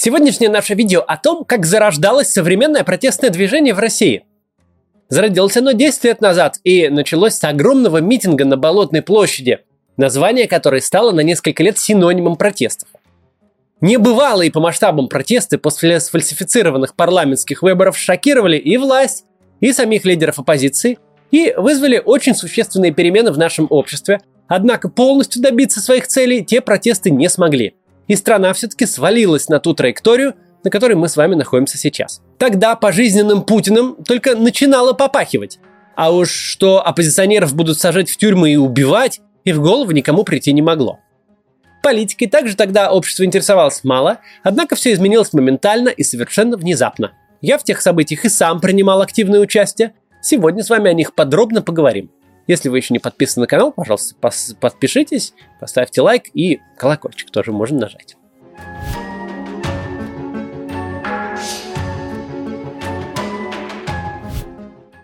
Сегодняшнее наше видео о том, как зарождалось современное протестное движение в России. Зародилось оно 10 лет назад и началось с огромного митинга на Болотной площади, название которой стало на несколько лет синонимом протестов. Небывалые по масштабам протесты после сфальсифицированных парламентских выборов шокировали и власть, и самих лидеров оппозиции, и вызвали очень существенные перемены в нашем обществе, однако полностью добиться своих целей те протесты не смогли – и страна все-таки свалилась на ту траекторию, на которой мы с вами находимся сейчас. Тогда пожизненным Путиным только начинало попахивать. А уж что оппозиционеров будут сажать в тюрьмы и убивать, и в голову никому прийти не могло. Политикой также тогда общество интересовалось мало, однако все изменилось моментально и совершенно внезапно. Я в тех событиях и сам принимал активное участие. Сегодня с вами о них подробно поговорим. Если вы еще не подписаны на канал, пожалуйста, подпишитесь, поставьте лайк и колокольчик тоже можно нажать.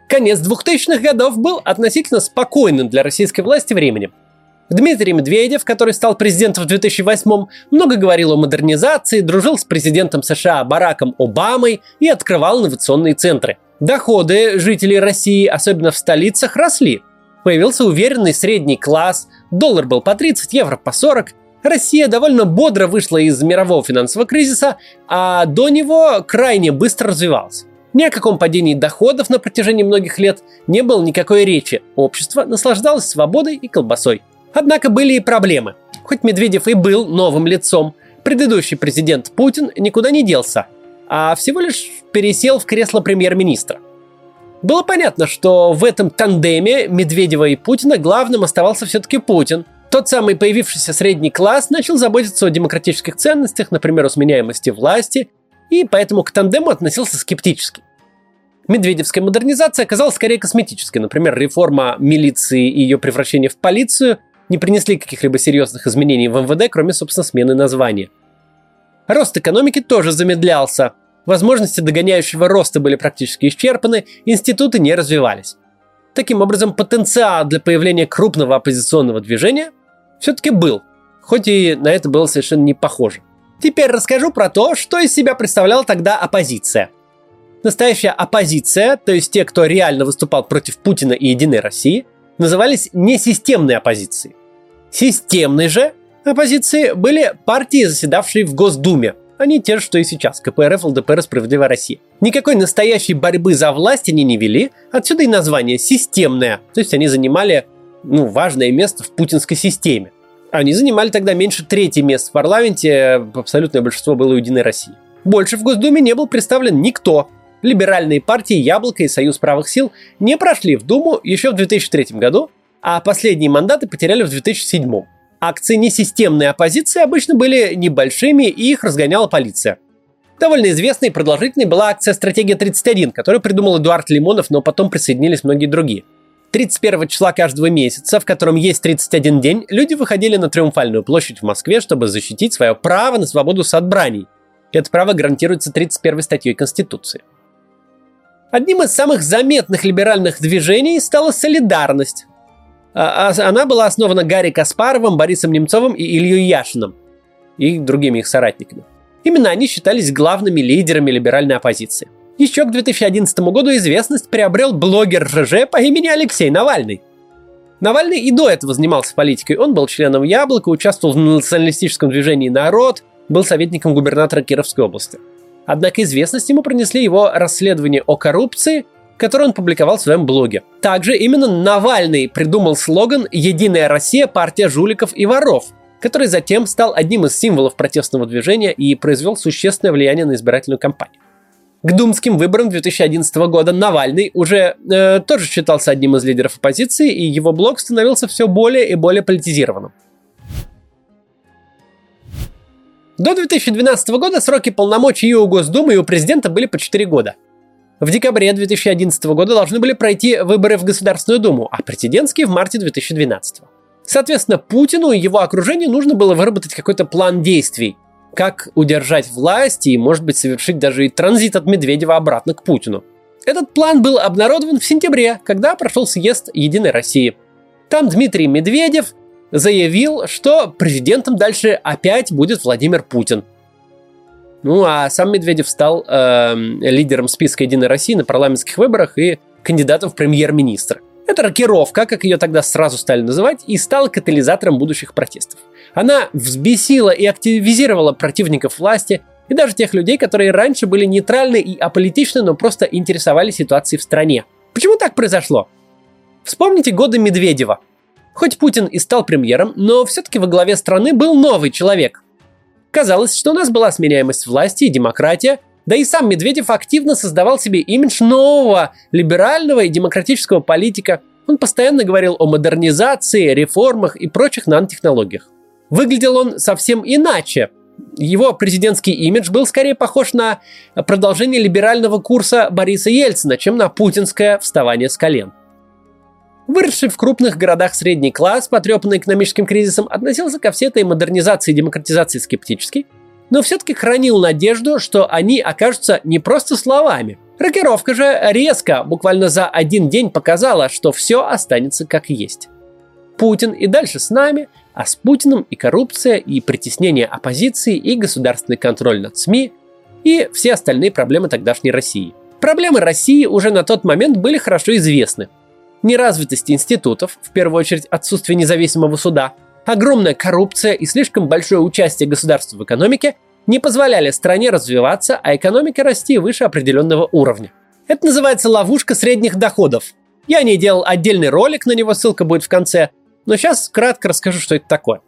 Конец 2000-х годов был относительно спокойным для российской власти временем. Дмитрий Медведев, который стал президентом в 2008-м, много говорил о модернизации, дружил с президентом США Бараком Обамой и открывал инновационные центры. Доходы жителей России, особенно в столицах, росли – Появился уверенный средний класс, доллар был по 30, евро по 40. Россия довольно бодро вышла из мирового финансового кризиса, а до него крайне быстро развивалась. Ни о каком падении доходов на протяжении многих лет не было никакой речи. Общество наслаждалось свободой и колбасой. Однако были и проблемы. Хоть Медведев и был новым лицом, предыдущий президент Путин никуда не делся, а всего лишь пересел в кресло премьер-министра. Было понятно, что в этом тандеме Медведева и Путина главным оставался все-таки Путин. Тот самый появившийся средний класс начал заботиться о демократических ценностях, например, о сменяемости власти, и поэтому к тандему относился скептически. Медведевская модернизация оказалась скорее косметической. Например, реформа милиции и ее превращение в полицию не принесли каких-либо серьезных изменений в МВД, кроме, собственно, смены названия. Рост экономики тоже замедлялся. Возможности догоняющего роста были практически исчерпаны, институты не развивались. Таким образом, потенциал для появления крупного оппозиционного движения все-таки был, хоть и на это было совершенно не похоже. Теперь расскажу про то, что из себя представляла тогда оппозиция. Настоящая оппозиция, то есть те, кто реально выступал против Путина и Единой России, назывались несистемной оппозицией. Системной же оппозиции были партии, заседавшие в Госдуме, они те же, что и сейчас, КПРФ, ЛДПР, Справедливая Россия. Никакой настоящей борьбы за власть они не вели, отсюда и название «системное», то есть они занимали ну, важное место в путинской системе. Они занимали тогда меньше трети мест в парламенте, абсолютное большинство было у Единой России. Больше в Госдуме не был представлен никто. Либеральные партии «Яблоко» и «Союз правых сил» не прошли в Думу еще в 2003 году, а последние мандаты потеряли в 2007. Акции несистемной оппозиции обычно были небольшими, и их разгоняла полиция. Довольно известной и продолжительной была акция «Стратегия-31», которую придумал Эдуард Лимонов, но потом присоединились многие другие. 31 числа каждого месяца, в котором есть 31 день, люди выходили на Триумфальную площадь в Москве, чтобы защитить свое право на свободу соцбраний. Это право гарантируется 31 статьей Конституции. Одним из самых заметных либеральных движений стала солидарность, она была основана Гарри Каспаровым, Борисом Немцовым и Ильей Яшиным и другими их соратниками. Именно они считались главными лидерами либеральной оппозиции. Еще к 2011 году известность приобрел блогер ЖЖ по имени Алексей Навальный. Навальный и до этого занимался политикой. Он был членом Яблока, участвовал в националистическом движении «Народ», был советником губернатора Кировской области. Однако известность ему принесли его расследование о коррупции который он публиковал в своем блоге. Также именно Навальный придумал слоган «Единая Россия – партия жуликов и воров», который затем стал одним из символов протестного движения и произвел существенное влияние на избирательную кампанию. К думским выборам 2011 года Навальный уже э, тоже считался одним из лидеров оппозиции, и его блог становился все более и более политизированным. До 2012 года сроки полномочий и у Госдумы, и у президента были по 4 года. В декабре 2011 года должны были пройти выборы в Государственную Думу, а президентские в марте 2012. Соответственно, Путину и его окружению нужно было выработать какой-то план действий, как удержать власть и, может быть, совершить даже и транзит от Медведева обратно к Путину. Этот план был обнародован в сентябре, когда прошел съезд Единой России. Там Дмитрий Медведев заявил, что президентом дальше опять будет Владимир Путин – Ну, а сам Медведев стал э, лидером списка «Единой России» на парламентских выборах и кандидатом в премьер-министра. Это рокировка, как ее тогда сразу стали называть, и стала катализатором будущих протестов. Она взбесила и активизировала противников власти и даже тех людей, которые раньше были нейтральны и аполитичны, но просто интересовались ситуацией в стране. Почему так произошло? Вспомните годы Медведева. Хоть Путин и стал премьером, но все-таки во главе страны был новый человек. Казалось, что у нас была сменяемость власти и демократия, да и сам Медведев активно создавал себе имидж нового, либерального и демократического политика. Он постоянно говорил о модернизации, реформах и прочих нанотехнологиях. Выглядел он совсем иначе. Его президентский имидж был скорее похож на продолжение либерального курса Бориса Ельцина, чем на путинское вставание с колен. Выросший в крупных городах средний класс, потрепанный экономическим кризисом, относился ко всей этой модернизации и демократизации скептически, но все-таки хранил надежду, что они окажутся не просто словами. Рокировка же резко, буквально за один день показала, что все останется как есть. Путин и дальше с нами, а с Путиным и коррупция, и притеснение оппозиции, и государственный контроль над СМИ, и все остальные проблемы тогдашней России. Проблемы России уже на тот момент были хорошо известны неразвитость институтов, в первую очередь отсутствие независимого суда, огромная коррупция и слишком большое участие государства в экономике не позволяли стране развиваться, а экономике расти выше определенного уровня. Это называется ловушка средних доходов. Я не делал отдельный ролик, на него ссылка будет в конце, но сейчас кратко расскажу, что это такое.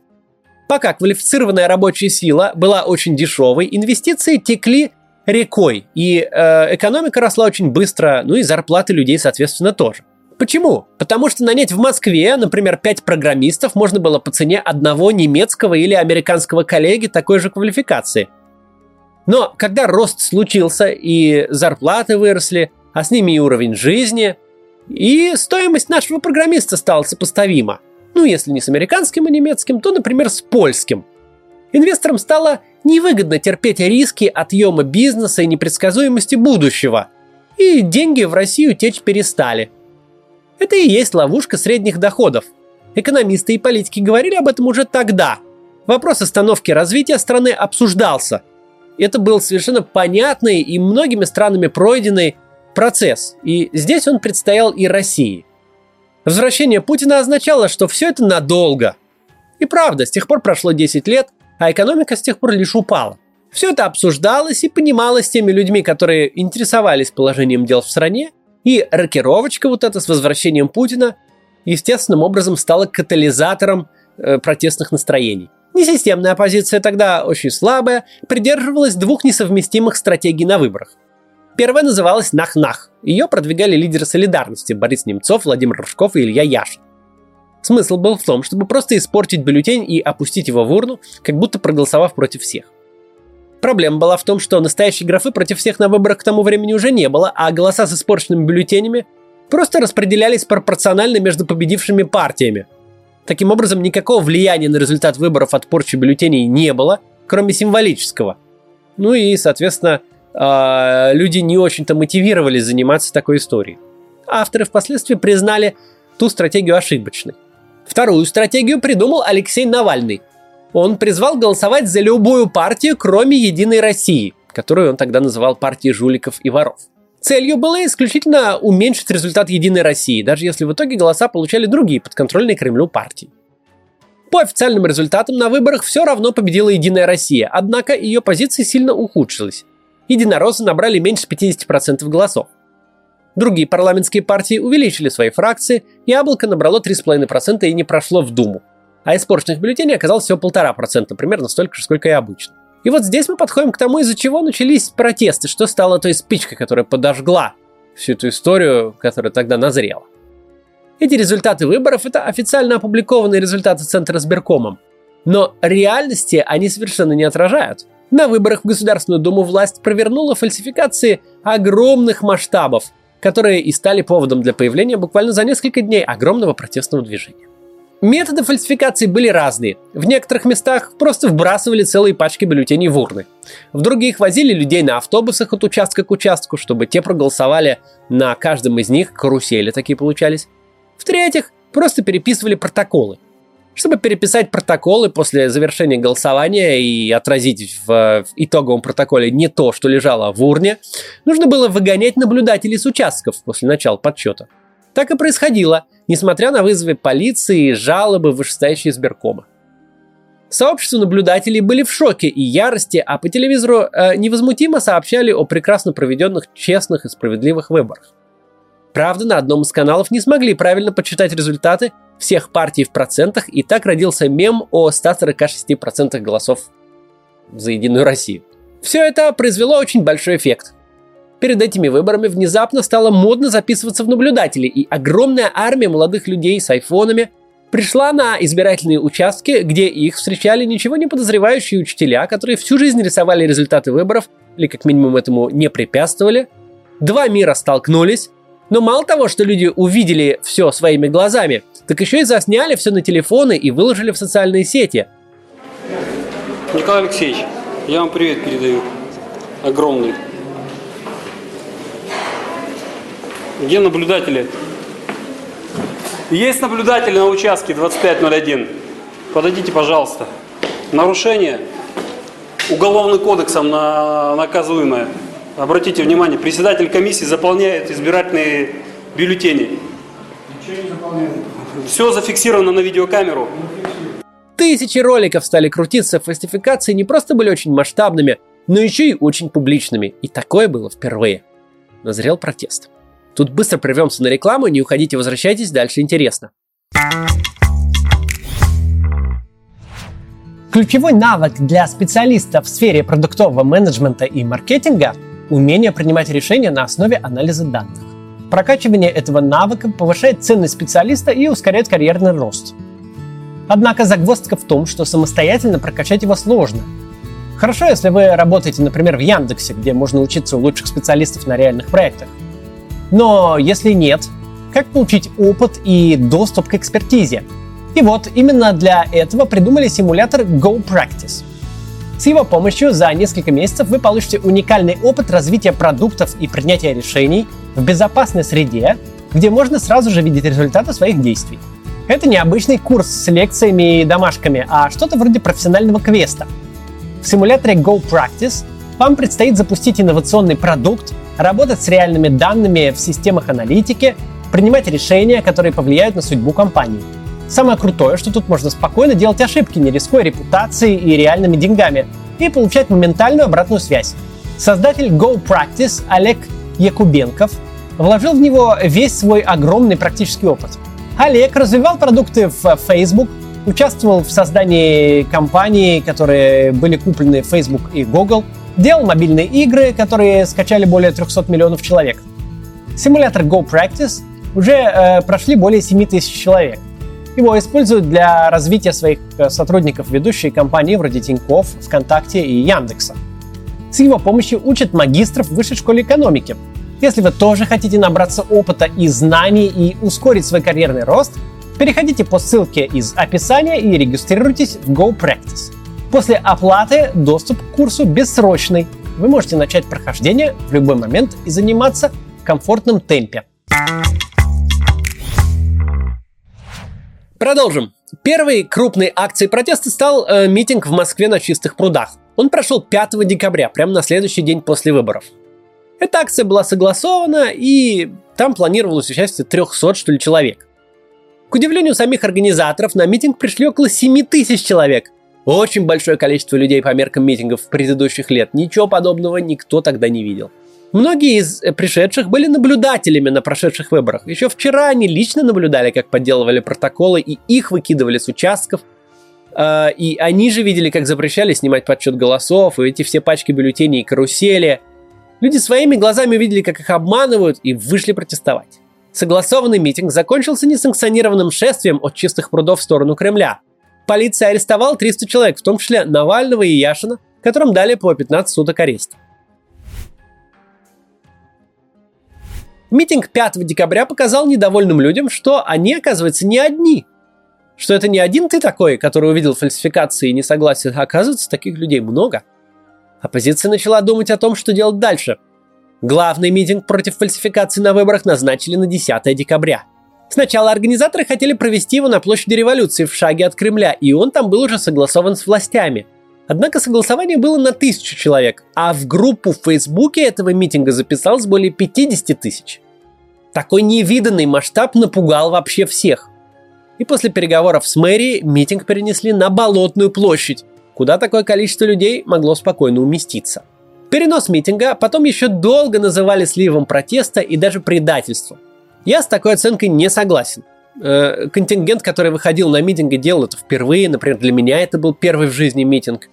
Пока квалифицированная рабочая сила была очень дешевой, инвестиции текли рекой, и э, экономика росла очень быстро, ну и зарплаты людей, соответственно, тоже. Почему? Потому что нанять в Москве, например, 5 программистов можно было по цене одного немецкого или американского коллеги такой же квалификации. Но когда рост случился и зарплаты выросли, а с ними и уровень жизни, и стоимость нашего программиста стала сопоставима. Ну, если не с американским и немецким, то, например, с польским. Инвесторам стало невыгодно терпеть риски отъема бизнеса и непредсказуемости будущего. И деньги в Россию течь перестали – это и есть ловушка средних доходов. Экономисты и политики говорили об этом уже тогда. Вопрос остановки развития страны обсуждался. Это был совершенно понятный и многими странами пройденный процесс. И здесь он предстоял и России. Возвращение Путина означало, что все это надолго. И правда, с тех пор прошло 10 лет, а экономика с тех пор лишь упала. Все это обсуждалось и понималось теми людьми, которые интересовались положением дел в стране и рокировочка вот эта с возвращением Путина естественным образом стала катализатором э, протестных настроений. Несистемная оппозиция тогда очень слабая, придерживалась двух несовместимых стратегий на выборах. Первая называлась «Нах-Нах». Ее продвигали лидеры солидарности Борис Немцов, Владимир Рожков и Илья Яшин. Смысл был в том, чтобы просто испортить бюллетень и опустить его в урну, как будто проголосовав против всех. Проблема была в том, что настоящей графы против всех на выборах к тому времени уже не было, а голоса с испорченными бюллетенями просто распределялись пропорционально между победившими партиями. Таким образом, никакого влияния на результат выборов от порчи бюллетеней не было, кроме символического. Ну и, соответственно, а, люди не очень-то мотивировались заниматься такой историей. Авторы впоследствии признали ту стратегию ошибочной. Вторую стратегию придумал Алексей Навальный – он призвал голосовать за любую партию, кроме «Единой России», которую он тогда называл партией жуликов и воров. Целью было исключительно уменьшить результат «Единой России», даже если в итоге голоса получали другие подконтрольные Кремлю партии. По официальным результатам на выборах все равно победила «Единая Россия», однако ее позиция сильно ухудшилась. Единороссы набрали меньше 50% голосов. Другие парламентские партии увеличили свои фракции, Яблоко набрало 3,5% и не прошло в Думу а испорченных бюллетеней оказалось всего полтора процента, примерно столько же, сколько и обычно. И вот здесь мы подходим к тому, из-за чего начались протесты, что стало той спичкой, которая подожгла всю эту историю, которая тогда назрела. Эти результаты выборов – это официально опубликованные результаты Центра сберкомом. Но реальности они совершенно не отражают. На выборах в Государственную Думу власть провернула фальсификации огромных масштабов, которые и стали поводом для появления буквально за несколько дней огромного протестного движения. Методы фальсификации были разные. В некоторых местах просто вбрасывали целые пачки бюллетеней в урны. В других возили людей на автобусах от участка к участку, чтобы те проголосовали на каждом из них, карусели такие получались. В-третьих, просто переписывали протоколы. Чтобы переписать протоколы после завершения голосования и отразить в, в итоговом протоколе не то, что лежало в урне, нужно было выгонять наблюдателей с участков после начала подсчета. Так и происходило, несмотря на вызовы полиции и жалобы вышестоящие избиркома. Сообщество наблюдателей были в шоке и ярости, а по телевизору э, невозмутимо сообщали о прекрасно проведенных, честных и справедливых выборах. Правда, на одном из каналов не смогли правильно подсчитать результаты всех партий в процентах, и так родился мем о 146% голосов за Единую Россию. Все это произвело очень большой эффект. Перед этими выборами внезапно стало модно записываться в наблюдатели, и огромная армия молодых людей с айфонами пришла на избирательные участки, где их встречали ничего не подозревающие учителя, которые всю жизнь рисовали результаты выборов, или как минимум этому не препятствовали. Два мира столкнулись, но мало того, что люди увидели все своими глазами, так еще и засняли все на телефоны и выложили в социальные сети. Николай Алексеевич, я вам привет передаю. Огромный. Где наблюдатели? Есть наблюдатели на участке 2501. Подойдите, пожалуйста. Нарушение уголовным кодексом на наказуемое. Обратите внимание, председатель комиссии заполняет избирательные бюллетени. Ничего не заполняет. Все зафиксировано на видеокамеру. Тысячи роликов стали крутиться, фальсификации не просто были очень масштабными, но еще и очень публичными. И такое было впервые. Назрел протест. Тут быстро прервемся на рекламу, не уходите, возвращайтесь, дальше интересно. Ключевой навык для специалистов в сфере продуктового менеджмента и маркетинга умение принимать решения на основе анализа данных. Прокачивание этого навыка повышает ценность специалиста и ускоряет карьерный рост. Однако загвоздка в том, что самостоятельно прокачать его сложно. Хорошо, если вы работаете, например, в Яндексе, где можно учиться у лучших специалистов на реальных проектах. Но если нет, как получить опыт и доступ к экспертизе? И вот именно для этого придумали симулятор Go Practice – с его помощью за несколько месяцев вы получите уникальный опыт развития продуктов и принятия решений в безопасной среде, где можно сразу же видеть результаты своих действий. Это не обычный курс с лекциями и домашками, а что-то вроде профессионального квеста. В симуляторе Go Practice вам предстоит запустить инновационный продукт, работать с реальными данными в системах аналитики, принимать решения, которые повлияют на судьбу компании – Самое крутое, что тут можно спокойно делать ошибки, не рискуя репутацией и реальными деньгами, и получать моментальную обратную связь. Создатель Go Practice Олег Якубенков вложил в него весь свой огромный практический опыт. Олег развивал продукты в Facebook, участвовал в создании компаний, которые были куплены Facebook и Google, делал мобильные игры, которые скачали более 300 миллионов человек. Симулятор Go Practice уже э, прошли более 7 тысяч человек. Его используют для развития своих э, сотрудников ведущие компании вроде Тинькофф, ВКонтакте и Яндекса. С его помощью учат магистров в высшей школе экономики. Если вы тоже хотите набраться опыта и знаний и ускорить свой карьерный рост, переходите по ссылке из описания и регистрируйтесь в Go Practice. После оплаты доступ к курсу бессрочный. Вы можете начать прохождение в любой момент и заниматься в комфортном темпе. Продолжим. Первой крупной акцией протеста стал э, митинг в Москве на чистых прудах. Он прошел 5 декабря, прямо на следующий день после выборов. Эта акция была согласована, и там планировалось участие 300, что ли, человек. К удивлению самих организаторов, на митинг пришли около 7 тысяч человек. Очень большое количество людей по меркам митингов предыдущих лет. Ничего подобного никто тогда не видел. Многие из э, пришедших были наблюдателями на прошедших выборах. Еще вчера они лично наблюдали, как подделывали протоколы и их выкидывали с участков. А, и они же видели, как запрещали снимать подсчет голосов, и эти все пачки бюллетеней и карусели. Люди своими глазами увидели, как их обманывают, и вышли протестовать. Согласованный митинг закончился несанкционированным шествием от чистых прудов в сторону Кремля. Полиция арестовала 300 человек, в том числе Навального и Яшина, которым дали по 15 суток ареста. Митинг 5 декабря показал недовольным людям, что они, оказывается, не одни. Что это не один ты такой, который увидел фальсификации и несогласие, а оказывается, таких людей много. Оппозиция начала думать о том, что делать дальше. Главный митинг против фальсификации на выборах назначили на 10 декабря. Сначала организаторы хотели провести его на площади революции в шаге от Кремля, и он там был уже согласован с властями. Однако согласование было на тысячу человек, а в группу в Фейсбуке этого митинга записалось более 50 тысяч. Такой невиданный масштаб напугал вообще всех. И после переговоров с мэрией митинг перенесли на Болотную площадь, куда такое количество людей могло спокойно уместиться. Перенос митинга потом еще долго называли сливом протеста и даже предательством. Я с такой оценкой не согласен. Э, контингент, который выходил на митинги, делал это впервые. Например, для меня это был первый в жизни митинг.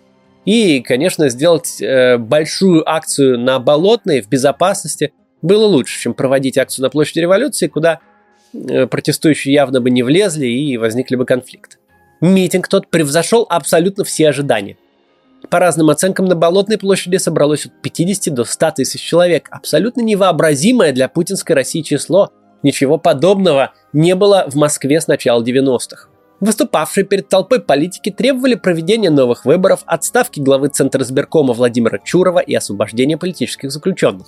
И, конечно, сделать э, большую акцию на Болотной в безопасности было лучше, чем проводить акцию на площади революции, куда э, протестующие явно бы не влезли и возникли бы конфликты. Митинг тот превзошел абсолютно все ожидания. По разным оценкам, на Болотной площади собралось от 50 до 100 тысяч человек. Абсолютно невообразимое для путинской России число – Ничего подобного не было в Москве с начала 90-х. Выступавшие перед толпой политики требовали проведения новых выборов, отставки главы Центра сберкома Владимира Чурова и освобождения политических заключенных.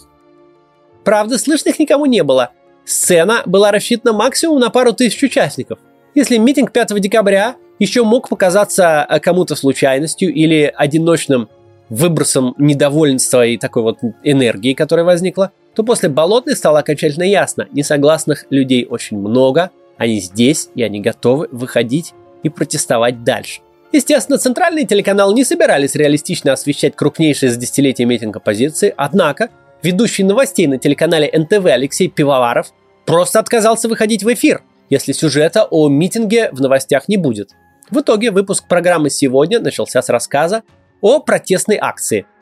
Правда, слышных никому не было. Сцена была рассчитана максимум на пару тысяч участников. Если митинг 5 декабря еще мог показаться э, кому-то случайностью или одиночным выбросом недовольства и такой вот энергии, которая возникла, то после Болотной стало окончательно ясно, несогласных людей очень много, они здесь, и они готовы выходить и протестовать дальше. Естественно, центральные телеканалы не собирались реалистично освещать крупнейшие за десятилетия митинг оппозиции, однако ведущий новостей на телеканале НТВ Алексей Пивоваров просто отказался выходить в эфир, если сюжета о митинге в новостях не будет. В итоге выпуск программы «Сегодня» начался с рассказа о протестной акции –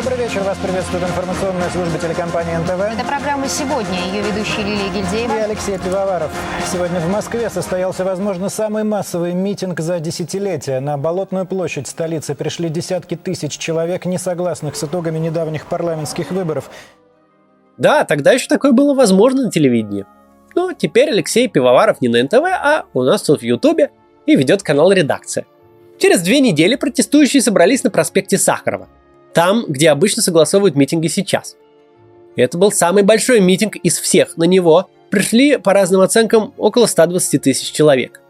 Добрый вечер. Вас приветствует информационная служба телекомпании НТВ. Это программа «Сегодня». Ее ведущие Лилия Гильдеева и Алексей Пивоваров. Сегодня в Москве состоялся, возможно, самый массовый митинг за десятилетия. На Болотную площадь столицы пришли десятки тысяч человек, не согласных с итогами недавних парламентских выборов. Да, тогда еще такое было возможно на телевидении. Но теперь Алексей Пивоваров не на НТВ, а у нас тут в Ютубе и ведет канал «Редакция». Через две недели протестующие собрались на проспекте Сахарова – там, где обычно согласовывают митинги сейчас. Это был самый большой митинг из всех. На него пришли, по разным оценкам, около 120 тысяч человек.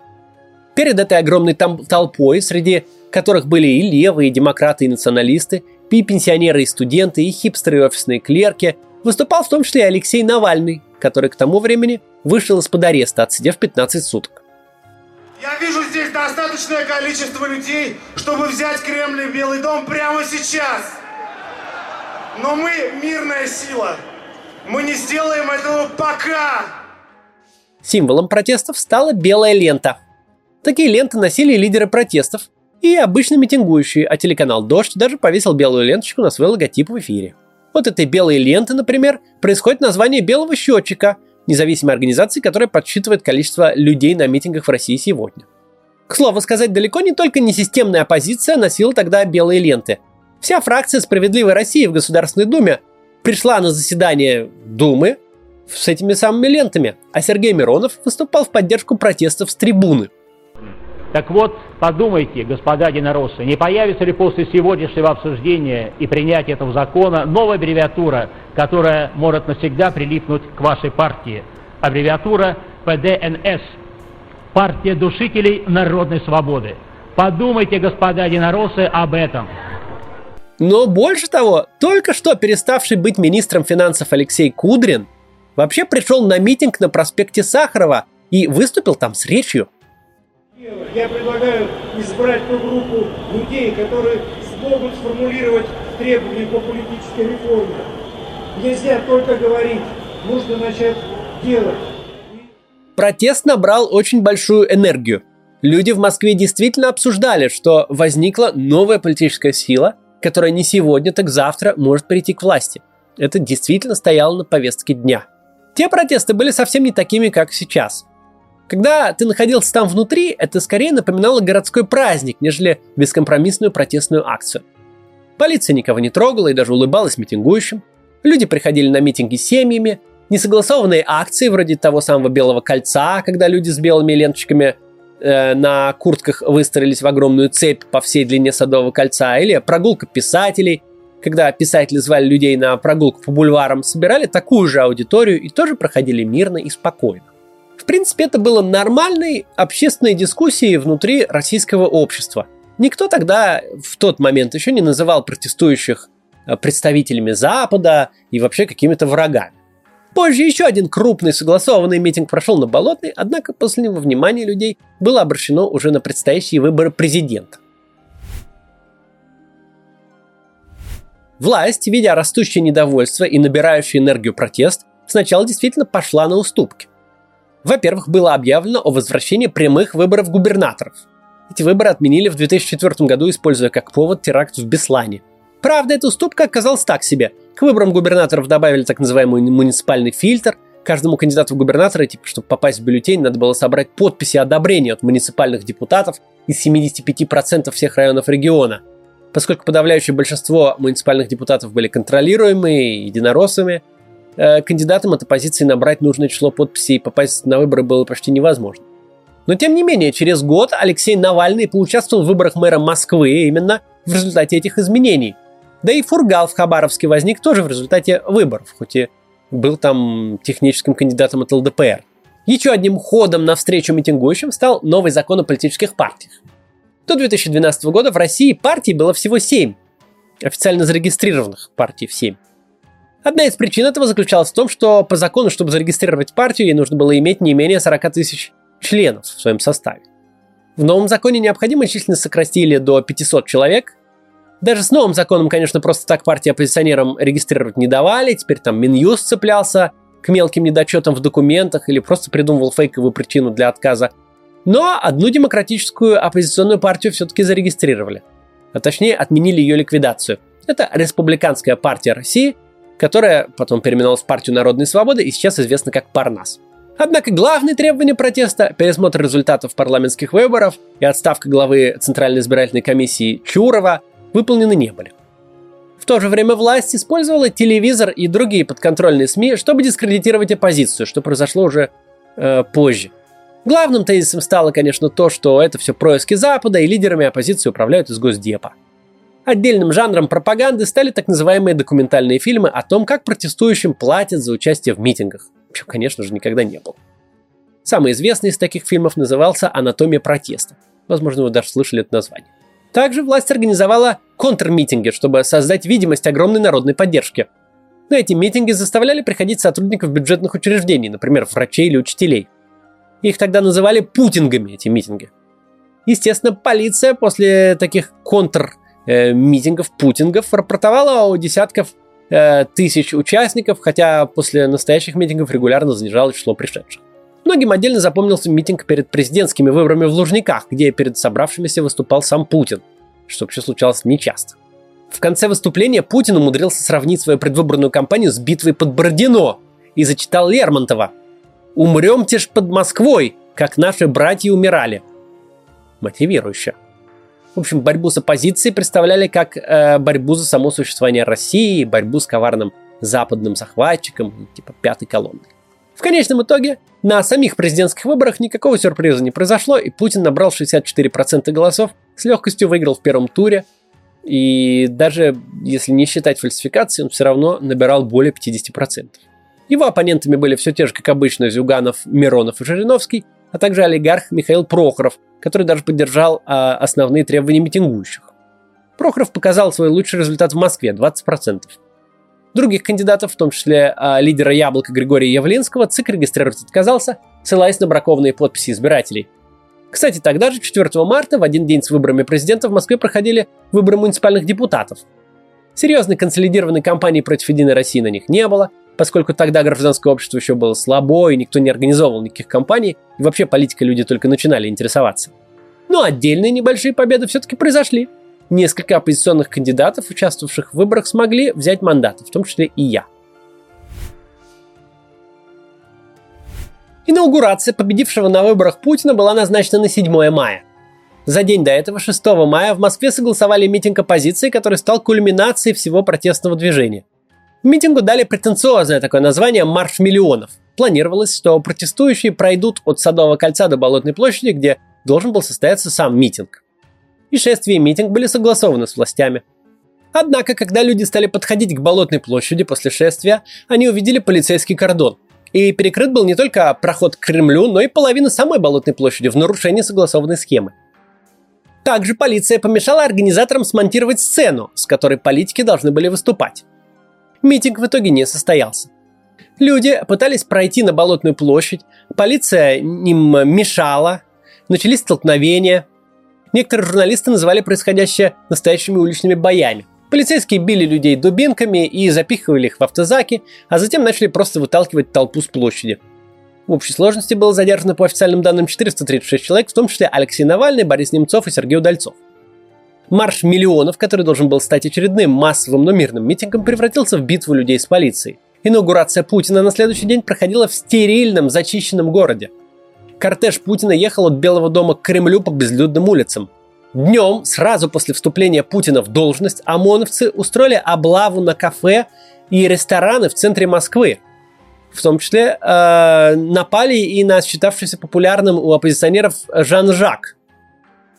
Перед этой огромной толпой, среди которых были и левые, и демократы, и националисты, и пенсионеры, и студенты, и хипстеры, и офисные клерки, выступал в том числе и Алексей Навальный, который к тому времени вышел из-под ареста, отсидев 15 суток. Я вижу здесь достаточное количество людей, чтобы взять Кремль и Белый дом прямо сейчас. Но мы мирная сила. Мы не сделаем этого пока. Символом протестов стала белая лента. Такие ленты носили лидеры протестов и обычно митингующие, а телеканал «Дождь» даже повесил белую ленточку на свой логотип в эфире. Вот этой белой ленты, например, происходит название белого счетчика, независимой организации, которая подсчитывает количество людей на митингах в России сегодня. К слову сказать, далеко не только несистемная оппозиция носила тогда белые ленты. Вся фракция «Справедливой России» в Государственной Думе пришла на заседание Думы с этими самыми лентами, а Сергей Миронов выступал в поддержку протестов с трибуны. Так вот, подумайте, господа единороссы, не появится ли после сегодняшнего обсуждения и принятия этого закона новая аббревиатура, которая может навсегда прилипнуть к вашей партии? Аббревиатура ПДНС – Партия душителей народной свободы. Подумайте, господа единороссы, об этом. Но больше того, только что переставший быть министром финансов Алексей Кудрин вообще пришел на митинг на проспекте Сахарова и выступил там с речью. Я предлагаю избрать ту группу людей, которые смогут сформулировать требования по политической реформе. Нельзя только говорить, нужно начать делать. Протест набрал очень большую энергию. Люди в Москве действительно обсуждали, что возникла новая политическая сила – которая не сегодня, так завтра может прийти к власти. Это действительно стояло на повестке дня. Те протесты были совсем не такими, как сейчас. Когда ты находился там внутри, это скорее напоминало городской праздник, нежели бескомпромиссную протестную акцию. Полиция никого не трогала и даже улыбалась митингующим. Люди приходили на митинги семьями. Несогласованные акции, вроде того самого Белого кольца, когда люди с белыми ленточками Э, на куртках выстроились в огромную цепь по всей длине Садового кольца, или прогулка писателей, когда писатели звали людей на прогулку по бульварам, собирали такую же аудиторию и тоже проходили мирно и спокойно. Принципе, это было нормальной общественной дискуссией внутри российского общества. Никто тогда в тот момент еще не называл протестующих э, представителями Запада и вообще какими-то врагами. Позже еще один крупный согласованный митинг прошел на Болотной, однако после него внимание людей было обращено уже на предстоящие выборы президента. Власть, видя растущее недовольство и набирающий энергию протест, сначала действительно пошла на уступки. Во-первых, было объявлено о возвращении прямых выборов губернаторов. Эти выборы отменили в 2004 году, используя как повод теракт в Беслане. Правда, эта уступка оказалась так себе. К выборам губернаторов добавили так называемый муниципальный фильтр. Каждому кандидату в губернаторы, типа, чтобы попасть в бюллетень, надо было собрать подписи одобрения от муниципальных депутатов из 75% всех районов региона. Поскольку подавляющее большинство муниципальных депутатов были контролируемыми единороссами, кандидатам от оппозиции набрать нужное число подписей и попасть на выборы было почти невозможно. Но тем не менее, через год Алексей Навальный поучаствовал в выборах мэра Москвы именно в результате этих изменений. Да и Фургал в Хабаровске возник тоже в результате выборов, хоть и был там техническим кандидатом от ЛДПР. Еще одним ходом навстречу митингующим стал новый закон о политических партиях. До 2012 года в России партий было всего 7, официально зарегистрированных партий в 7. Одна из причин этого заключалась в том, что по закону, чтобы зарегистрировать партию, ей нужно было иметь не менее 40 тысяч членов в своем составе. В новом законе необходимую численность сократили до 500 человек. Даже с новым законом, конечно, просто так партии оппозиционерам регистрировать не давали. Теперь там Минюст цеплялся к мелким недочетам в документах или просто придумывал фейковую причину для отказа но одну демократическую оппозиционную партию все-таки зарегистрировали. А точнее, отменили ее ликвидацию. Это Республиканская партия России, которая потом переименовалась в партию Народной Свободы и сейчас известна как Парнас. Однако главные требования протеста – пересмотр результатов парламентских выборов и отставка главы Центральной избирательной комиссии Чурова – выполнены не были. В то же время власть использовала телевизор и другие подконтрольные СМИ, чтобы дискредитировать оппозицию, что произошло уже э, позже. Главным тезисом стало, конечно, то, что это все происки Запада и лидерами оппозиции управляют из Госдепа. Отдельным жанром пропаганды стали так называемые документальные фильмы о том, как протестующим платят за участие в митингах. Чего, конечно же, никогда не было. Самый известный из таких фильмов назывался «Анатомия протеста». Возможно, вы даже слышали это название. Также власть организовала контрмитинги, чтобы создать видимость огромной народной поддержки. На эти митинги заставляли приходить сотрудников бюджетных учреждений, например, врачей или учителей – их тогда называли путингами, эти митинги. Естественно, полиция после таких контр-митингов, путингов, рапортовала о десятков э, тысяч участников, хотя после настоящих митингов регулярно занижало число пришедших. Многим отдельно запомнился митинг перед президентскими выборами в Лужниках, где перед собравшимися выступал сам Путин, что вообще случалось нечасто. В конце выступления Путин умудрился сравнить свою предвыборную кампанию с битвой под Бородино и зачитал Лермонтова – Умремте ж под Москвой, как наши братья умирали. Мотивирующе. В общем, борьбу с оппозицией представляли как э, борьбу за само существование России, борьбу с коварным западным захватчиком, типа пятой колонны. В конечном итоге на самих президентских выборах никакого сюрприза не произошло, и Путин набрал 64% голосов, с легкостью выиграл в первом туре, и даже если не считать фальсификации, он все равно набирал более 50%. Его оппонентами были все те же, как обычно, Зюганов, Миронов и Жириновский, а также олигарх Михаил Прохоров, который даже поддержал а, основные требования митингующих. Прохоров показал свой лучший результат в Москве – 20%. Других кандидатов, в том числе а, лидера Яблока Григория Явлинского, ЦИК регистрировать отказался, ссылаясь на бракованные подписи избирателей. Кстати, тогда же, 4 марта, в один день с выборами президента в Москве проходили выборы муниципальных депутатов. Серьезной консолидированной кампании против Единой России на них не было, поскольку тогда гражданское общество еще было слабо, и никто не организовывал никаких кампаний, и вообще политикой люди только начинали интересоваться. Но отдельные небольшие победы все-таки произошли. Несколько оппозиционных кандидатов, участвовавших в выборах, смогли взять мандаты, в том числе и я. Инаугурация победившего на выборах Путина была назначена на 7 мая. За день до этого, 6 мая, в Москве согласовали митинг оппозиции, который стал кульминацией всего протестного движения – Митингу дали претенциозное такое название «Марш миллионов». Планировалось, что протестующие пройдут от Садового кольца до Болотной площади, где должен был состояться сам митинг. И шествие и митинг были согласованы с властями. Однако, когда люди стали подходить к Болотной площади после шествия, они увидели полицейский кордон. И перекрыт был не только проход к Кремлю, но и половина самой Болотной площади в нарушении согласованной схемы. Также полиция помешала организаторам смонтировать сцену, с которой политики должны были выступать. Митинг в итоге не состоялся. Люди пытались пройти на Болотную площадь, полиция им мешала, начались столкновения. Некоторые журналисты называли происходящее настоящими уличными боями. Полицейские били людей дубинками и запихивали их в автозаки, а затем начали просто выталкивать толпу с площади. В общей сложности было задержано по официальным данным 436 человек, в том числе Алексей Навальный, Борис Немцов и Сергей Удальцов. Марш миллионов, который должен был стать очередным массовым, но мирным митингом, превратился в битву людей с полицией. Инаугурация Путина на следующий день проходила в стерильном, зачищенном городе. Кортеж Путина ехал от Белого дома к Кремлю по безлюдным улицам. Днем, сразу после вступления Путина в должность, ОМОНовцы устроили облаву на кафе и рестораны в центре Москвы. В том числе э, напали и на считавшийся популярным у оппозиционеров Жан-Жак,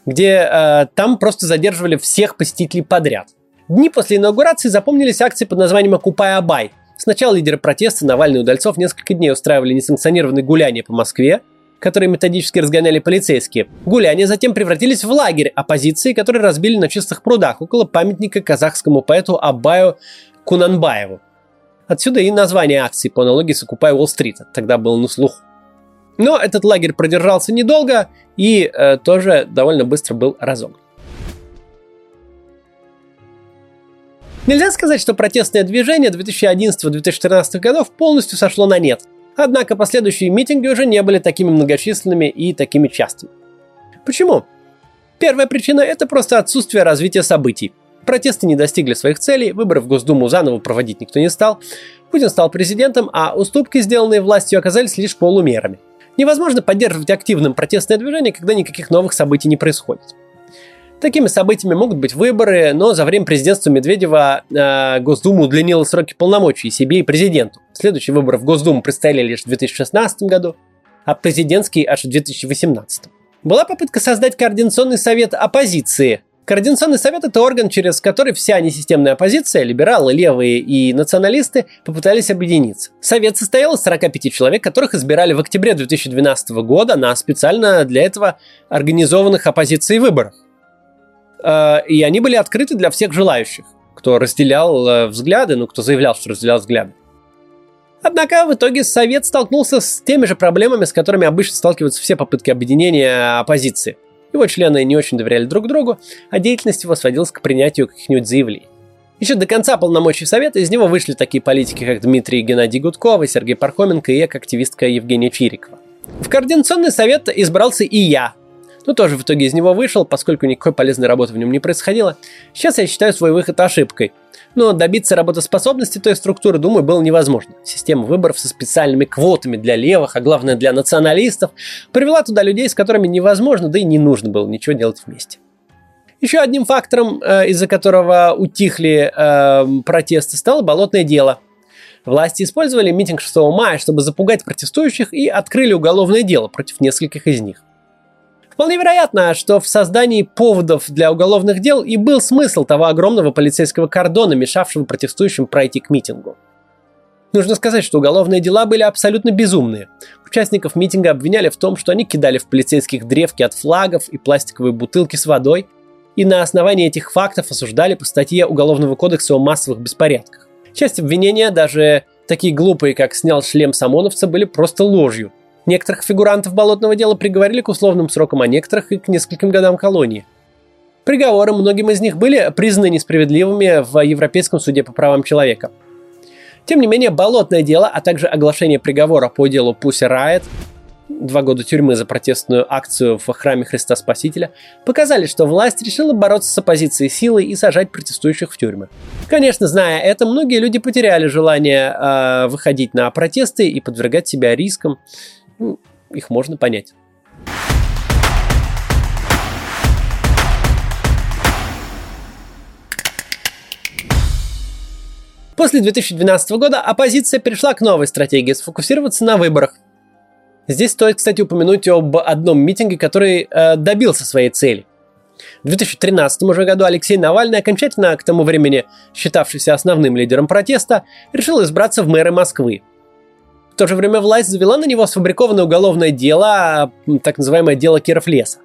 где э, там просто задерживали всех посетителей подряд. Дни после инаугурации запомнились акции под названием «Окупай Абай». Сначала лидеры протеста Навальный и Удальцов несколько дней устраивали несанкционированные гуляния по Москве, которые методически разгоняли полицейские. Гуляния затем превратились в лагерь оппозиции, который разбили на чистых прудах около памятника казахскому поэту Абаю Кунанбаеву. Отсюда и название акции по аналогии с «Окупай Уолл-стрит», тогда был на слуху. Но этот лагерь продержался недолго и э, тоже довольно быстро был разогнан. Нельзя сказать, что протестное движение 2011-2014 годов полностью сошло на нет – Однако последующие митинги уже не были такими многочисленными и такими частыми. Почему? Первая причина – это просто отсутствие развития событий. Протесты не достигли своих целей, выборы в Госдуму заново проводить никто не стал, Путин стал президентом, а уступки, сделанные властью, оказались лишь полумерами. Невозможно поддерживать активным протестное движение, когда никаких новых событий не происходит. Такими событиями могут быть выборы, но за время президентства Медведева э, Госдума удлинила сроки полномочий себе и президенту. Следующие выборы в Госдуму предстояли лишь в 2016 году, а президентские аж в 2018. Была попытка создать Координационный совет оппозиции. Координационный совет – это орган, через который вся несистемная оппозиция, либералы, левые и националисты попытались объединиться. Совет состоял из 45 человек, которых избирали в октябре 2012 года на специально для этого организованных оппозицией выборах. Э, и они были открыты для всех желающих, кто разделял э, взгляды, ну, кто заявлял, что разделял взгляды. Однако в итоге Совет столкнулся с теми же проблемами, с которыми обычно сталкиваются все попытки объединения оппозиции. Его члены не очень доверяли друг другу, а деятельность его сводилась к принятию каких-нибудь заявлений. Еще до конца полномочий Совета из него вышли такие политики, как Дмитрий Геннадий Гудков, Сергей Пархоменко и эко-активистка Евгения Чирикова. В Координационный совет избрался и я, но тоже в итоге из него вышел, поскольку никакой полезной работы в нем не происходило. Сейчас я считаю свой выход ошибкой. Но добиться работоспособности той структуры, думаю, было невозможно. Система выборов со специальными квотами для левых, а главное для националистов, привела туда людей, с которыми невозможно, да и не нужно было ничего делать вместе. Еще одним фактором, э, из-за которого утихли э, протесты, стало болотное дело. Власти использовали митинг 6 мая, чтобы запугать протестующих и открыли уголовное дело против нескольких из них. Вполне вероятно, что в создании поводов для уголовных дел и был смысл того огромного полицейского кордона, мешавшего протестующим пройти к митингу. Нужно сказать, что уголовные дела были абсолютно безумные. Участников митинга обвиняли в том, что они кидали в полицейских древки от флагов и пластиковые бутылки с водой, и на основании этих фактов осуждали по статье Уголовного кодекса о массовых беспорядках. Часть обвинения, даже такие глупые, как снял шлем Самоновца, были просто ложью. Некоторых фигурантов болотного дела приговорили к условным срокам, а некоторых и к нескольким годам колонии. Приговоры многим из них были признаны несправедливыми в Европейском суде по правам человека. Тем не менее, болотное дело, а также оглашение приговора по делу Пусси Райт, два года тюрьмы за протестную акцию в храме Христа Спасителя, показали, что власть решила бороться с оппозицией силой и сажать протестующих в тюрьмы. Конечно, зная это, многие люди потеряли желание э, выходить на протесты и подвергать себя рискам. Ну, их можно понять. После 2012 года оппозиция перешла к новой стратегии – сфокусироваться на выборах. Здесь стоит, кстати, упомянуть об одном митинге, который э, добился своей цели. В 2013 уже году Алексей Навальный, окончательно к тому времени считавшийся основным лидером протеста, решил избраться в мэры Москвы. То же время власть завела на него сфабрикованное уголовное дело, так называемое дело Киров леса.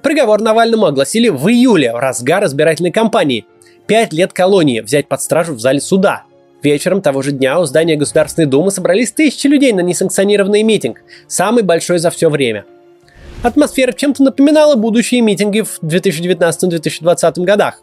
Приговор Навальному огласили в июле, в разгар избирательной кампании. Пять лет колонии взять под стражу в зале суда. Вечером того же дня у здания Государственной Думы собрались тысячи людей на несанкционированный митинг, самый большой за все время. Атмосфера чем-то напоминала будущие митинги в 2019-2020 годах.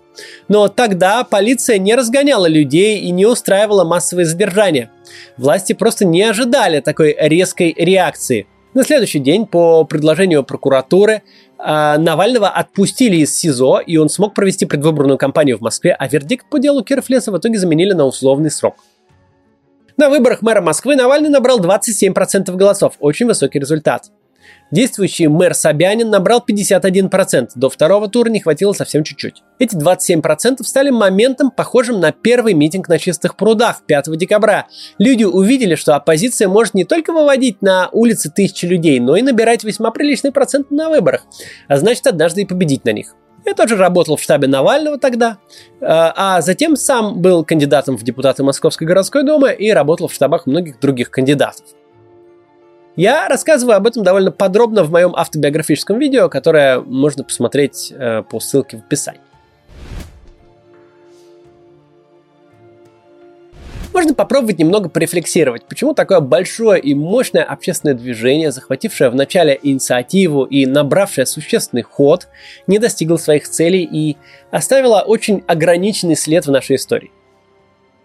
Но тогда полиция не разгоняла людей и не устраивала массовые задержания. Власти просто не ожидали такой резкой реакции. На следующий день, по предложению прокуратуры, а, Навального отпустили из СИЗО, и он смог провести предвыборную кампанию в Москве, а вердикт по делу Кирфлеса в итоге заменили на условный срок. На выборах мэра Москвы Навальный набрал 27% голосов, очень высокий результат. Действующий мэр Собянин набрал 51%, до второго тура не хватило совсем чуть-чуть. Эти 27% стали моментом, похожим на первый митинг на чистых прудах 5 декабря. Люди увидели, что оппозиция может не только выводить на улицы тысячи людей, но и набирать весьма приличный процент на выборах, а значит однажды и победить на них. Я тоже работал в штабе Навального тогда, а, а затем сам был кандидатом в депутаты Московской городской думы и работал в штабах многих других кандидатов. Я рассказываю об этом довольно подробно в моем автобиографическом видео, которое можно посмотреть э, по ссылке в описании. Можно попробовать немного порефлексировать, почему такое большое и мощное общественное движение, захватившее в начале инициативу и набравшее существенный ход, не достигло своих целей и оставило очень ограниченный след в нашей истории.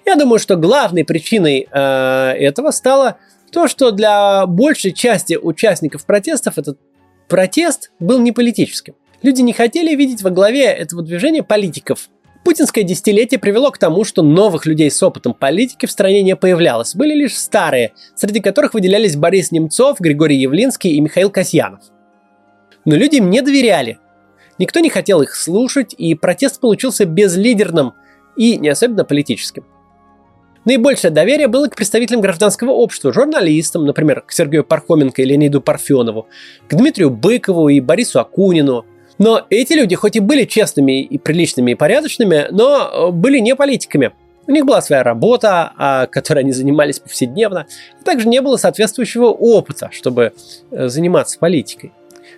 Я думаю, что главной причиной э, этого стало то, что для большей части участников протестов этот протест был не политическим. Люди не хотели видеть во главе этого движения политиков. Путинское десятилетие привело к тому, что новых людей с опытом политики в стране не появлялось. Были лишь старые, среди которых выделялись Борис Немцов, Григорий Явлинский и Михаил Касьянов. Но люди им не доверяли. Никто не хотел их слушать, и протест получился безлидерным и не особенно политическим. Наибольшее доверие было к представителям гражданского общества, журналистам, например, к Сергею Пархоменко и Леониду Парфенову, к Дмитрию Быкову и Борису Акунину. Но эти люди хоть и были честными и приличными и порядочными, но э, были не политиками. У них была своя работа, а, которой они занимались повседневно, а также не было соответствующего опыта, чтобы э, заниматься политикой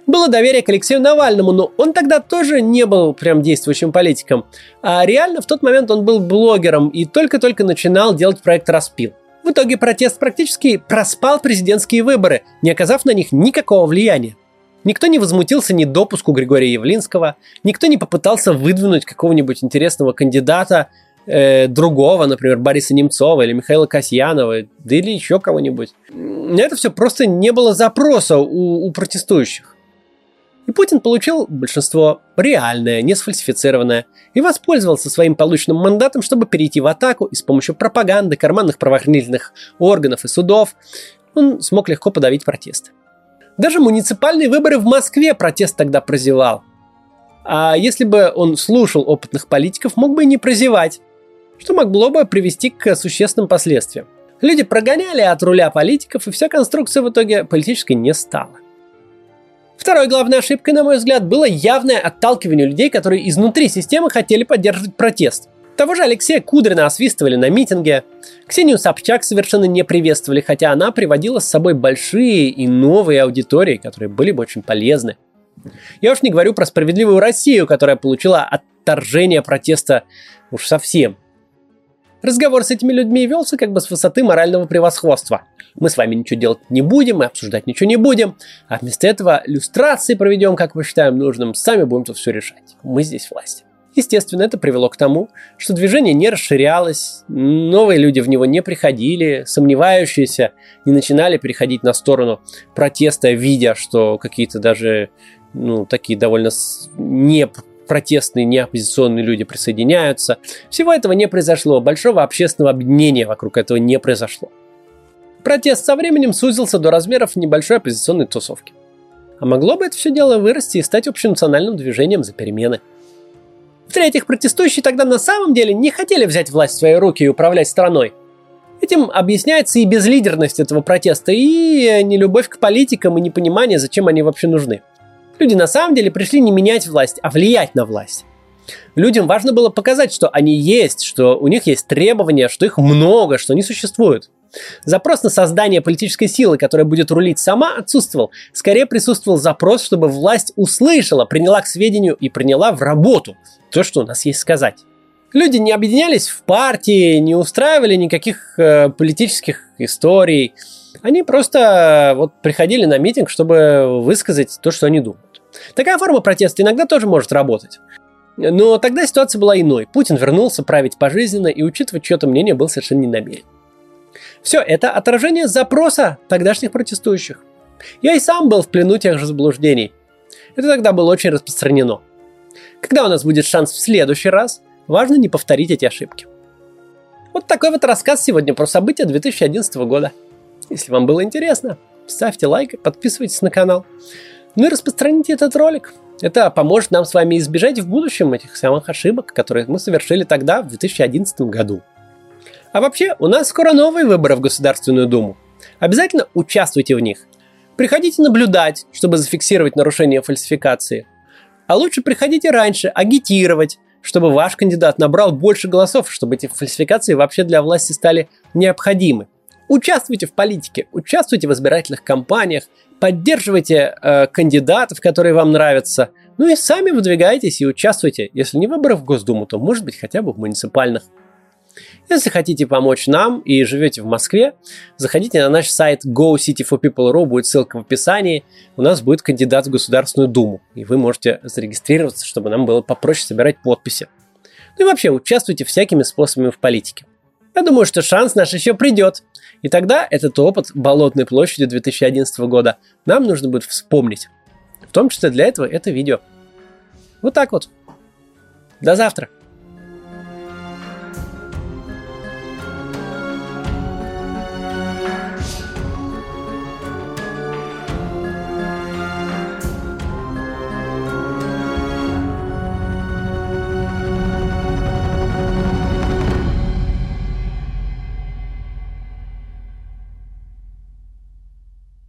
было доверие к Алексею Навальному, но он тогда тоже не был прям действующим политиком. А реально в тот момент он был блогером и только-только начинал делать проект «Распил». В итоге протест практически проспал президентские выборы, не оказав на них никакого влияния. Никто не возмутился ни допуску Григория Явлинского, никто не попытался выдвинуть какого-нибудь интересного кандидата, э, другого, например, Бориса Немцова или Михаила Касьянова, да или еще кого-нибудь. На это все просто не было запроса у, у протестующих. И Путин получил большинство реальное, не сфальсифицированное, и воспользовался своим полученным мандатом, чтобы перейти в атаку, и с помощью пропаганды, карманных правоохранительных органов и судов он смог легко подавить протест. Даже муниципальные выборы в Москве протест тогда прозевал. А если бы он слушал опытных политиков, мог бы и не прозевать, что могло бы привести к существенным последствиям. Люди прогоняли от руля политиков, и вся конструкция в итоге политической не стала. Второй главной ошибкой, на мой взгляд, было явное отталкивание людей, которые изнутри системы хотели поддерживать протест. Того же Алексея Кудрина освистывали на митинге. Ксению Собчак совершенно не приветствовали, хотя она приводила с собой большие и новые аудитории, которые были бы очень полезны. Я уж не говорю про справедливую Россию, которая получила отторжение протеста уж совсем. Разговор с этими людьми велся как бы с высоты морального превосходства. Мы с вами ничего делать не будем, мы обсуждать ничего не будем, а вместо этого иллюстрации проведем, как мы считаем нужным, сами будем тут все решать. Мы здесь власть. Естественно, это привело к тому, что движение не расширялось, новые люди в него не приходили, сомневающиеся не начинали переходить на сторону протеста, видя, что какие-то даже ну, такие довольно не протестные, неоппозиционные люди присоединяются. Всего этого не произошло, большого общественного объединения вокруг этого не произошло. Протест со временем сузился до размеров небольшой оппозиционной тусовки. А могло бы это все дело вырасти и стать общенациональным движением за перемены. В-третьих, протестующие тогда на самом деле не хотели взять власть в свои руки и управлять страной. Этим объясняется и безлидерность этого протеста, и нелюбовь к политикам, и непонимание, зачем они вообще нужны. Люди на самом деле пришли не менять власть, а влиять на власть. Людям важно было показать, что они есть, что у них есть требования, что их много, что они существуют. Запрос на создание политической силы, которая будет рулить сама, отсутствовал. Скорее присутствовал запрос, чтобы власть услышала, приняла к сведению и приняла в работу то, что у нас есть сказать. Люди не объединялись в партии, не устраивали никаких э, политических историй. Они просто э, вот приходили на митинг, чтобы высказать то, что они думают. Такая форма протеста иногда тоже может работать. Но тогда ситуация была иной. Путин вернулся править пожизненно и учитывать чье-то мнение был совершенно не намерен. Все это отражение запроса тогдашних протестующих. Я и сам был в плену тех же заблуждений. Это тогда было очень распространено. Когда у нас будет шанс в следующий раз, важно не повторить эти ошибки. Вот такой вот рассказ сегодня про события 2011 года. Если вам было интересно, ставьте лайк подписывайтесь на канал. Ну и распространите этот ролик. Это поможет нам с вами избежать в будущем этих самых ошибок, которые мы совершили тогда, в 2011 году. А вообще, у нас скоро новые выборы в Государственную Думу. Обязательно участвуйте в них. Приходите наблюдать, чтобы зафиксировать нарушение фальсификации. А лучше приходите раньше, агитировать, чтобы ваш кандидат набрал больше голосов, чтобы эти фальсификации вообще для власти стали необходимы. Участвуйте в политике, участвуйте в избирательных кампаниях, поддерживайте э, кандидатов, которые вам нравятся, ну и сами выдвигайтесь и участвуйте. Если не выборы в Госдуму, то может быть хотя бы в муниципальных. Если хотите помочь нам и живете в Москве, заходите на наш сайт GoCityForPeople.ru, будет ссылка в описании. У нас будет кандидат в Государственную Думу, и вы можете зарегистрироваться, чтобы нам было попроще собирать подписи. Ну и вообще, участвуйте всякими способами в политике. Я думаю, что шанс наш еще придет. И тогда этот опыт Болотной площади 2011 года нам нужно будет вспомнить. В том числе для этого это видео. Вот так вот. До завтра.